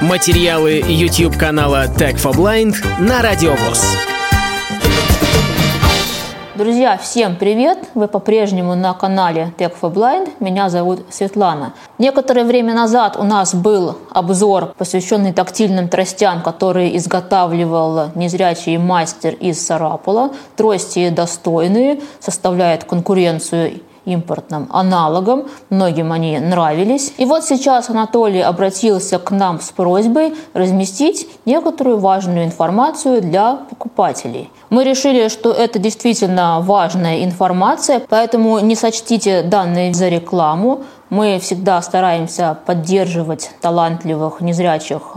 Материалы YouTube канала Tech for Blind на Радиовоз. Друзья, всем привет! Вы по-прежнему на канале Tech for Blind. Меня зовут Светлана. Некоторое время назад у нас был обзор, посвященный тактильным тростям, которые изготавливал незрячий мастер из Сарапула. Трости достойные, составляют конкуренцию импортным аналогом. Многим они нравились. И вот сейчас Анатолий обратился к нам с просьбой разместить некоторую важную информацию для покупателей. Мы решили, что это действительно важная информация, поэтому не сочтите данные за рекламу. Мы всегда стараемся поддерживать талантливых незрячих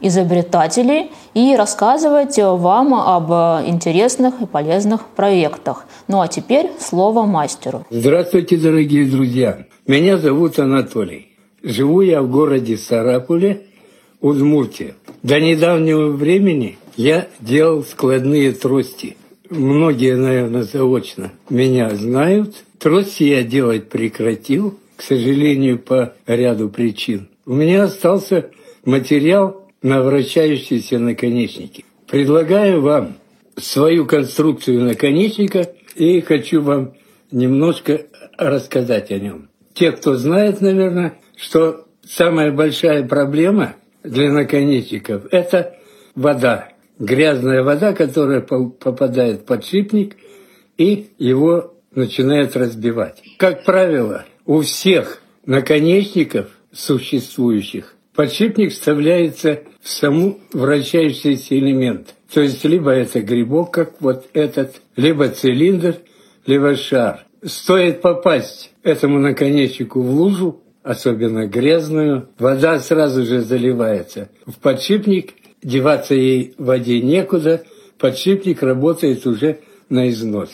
изобретателей и рассказывать вам об интересных и полезных проектах. Ну а теперь слово мастеру. Здравствуйте, дорогие друзья. Меня зовут Анатолий. Живу я в городе Сарапуле, Удмуртия. До недавнего времени я делал складные трости. Многие, наверное, заочно меня знают. Трости я делать прекратил, к сожалению, по ряду причин. У меня остался материал на вращающиеся наконечники. Предлагаю вам свою конструкцию наконечника и хочу вам немножко рассказать о нем. Те, кто знает, наверное, что самая большая проблема для наконечников – это вода. Грязная вода, которая попадает в подшипник и его начинает разбивать. Как правило, у всех наконечников существующих Подшипник вставляется саму вращающийся элемент. То есть либо это грибок, как вот этот, либо цилиндр, либо шар. Стоит попасть этому наконечнику в лужу, особенно грязную, вода сразу же заливается. В подшипник деваться ей в воде некуда, подшипник работает уже на износ.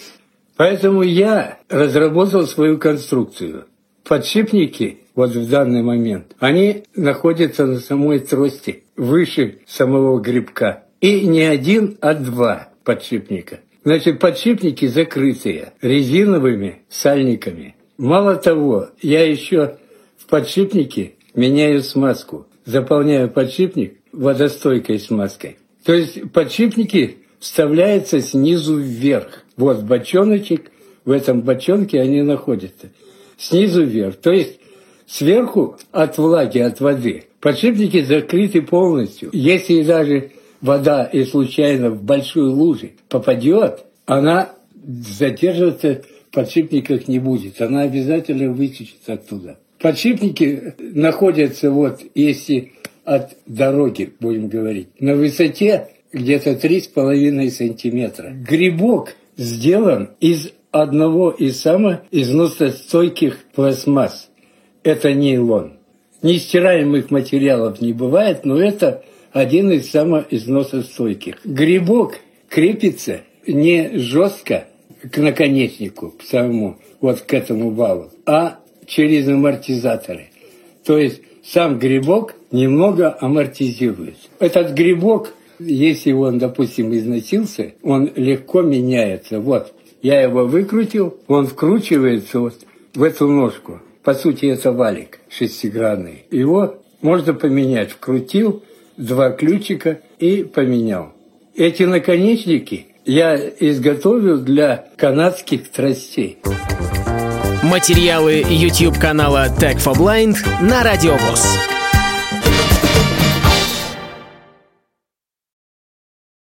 Поэтому я разработал свою конструкцию. Подшипники вот в данный момент, они находятся на самой трости, выше самого грибка. И не один, а два подшипника. Значит, подшипники закрытые резиновыми сальниками. Мало того, я еще в подшипнике меняю смазку. Заполняю подшипник водостойкой смазкой. То есть подшипники вставляются снизу вверх. Вот бочоночек, в этом бочонке они находятся. Снизу вверх. То есть Сверху от влаги, от воды подшипники закрыты полностью. Если даже вода и случайно в большую лужу попадет, она задерживаться в подшипниках не будет. Она обязательно вытечет оттуда. Подшипники находятся вот, если от дороги, будем говорить, на высоте где-то 3,5 сантиметра. Грибок сделан из одного из самых износостойких пластмасс это нейлон. Нестираемых материалов не бывает, но это один из самых износостойких. Грибок крепится не жестко к наконечнику, к самому, вот к этому валу, а через амортизаторы. То есть сам грибок немного амортизирует. Этот грибок, если он, допустим, износился, он легко меняется. Вот, я его выкрутил, он вкручивается вот в эту ножку. По сути, это валик шестигранный. Его можно поменять. Вкрутил два ключика и поменял. Эти наконечники я изготовил для канадских тростей. Материалы YouTube канала Tech for Blind на Радиовоз.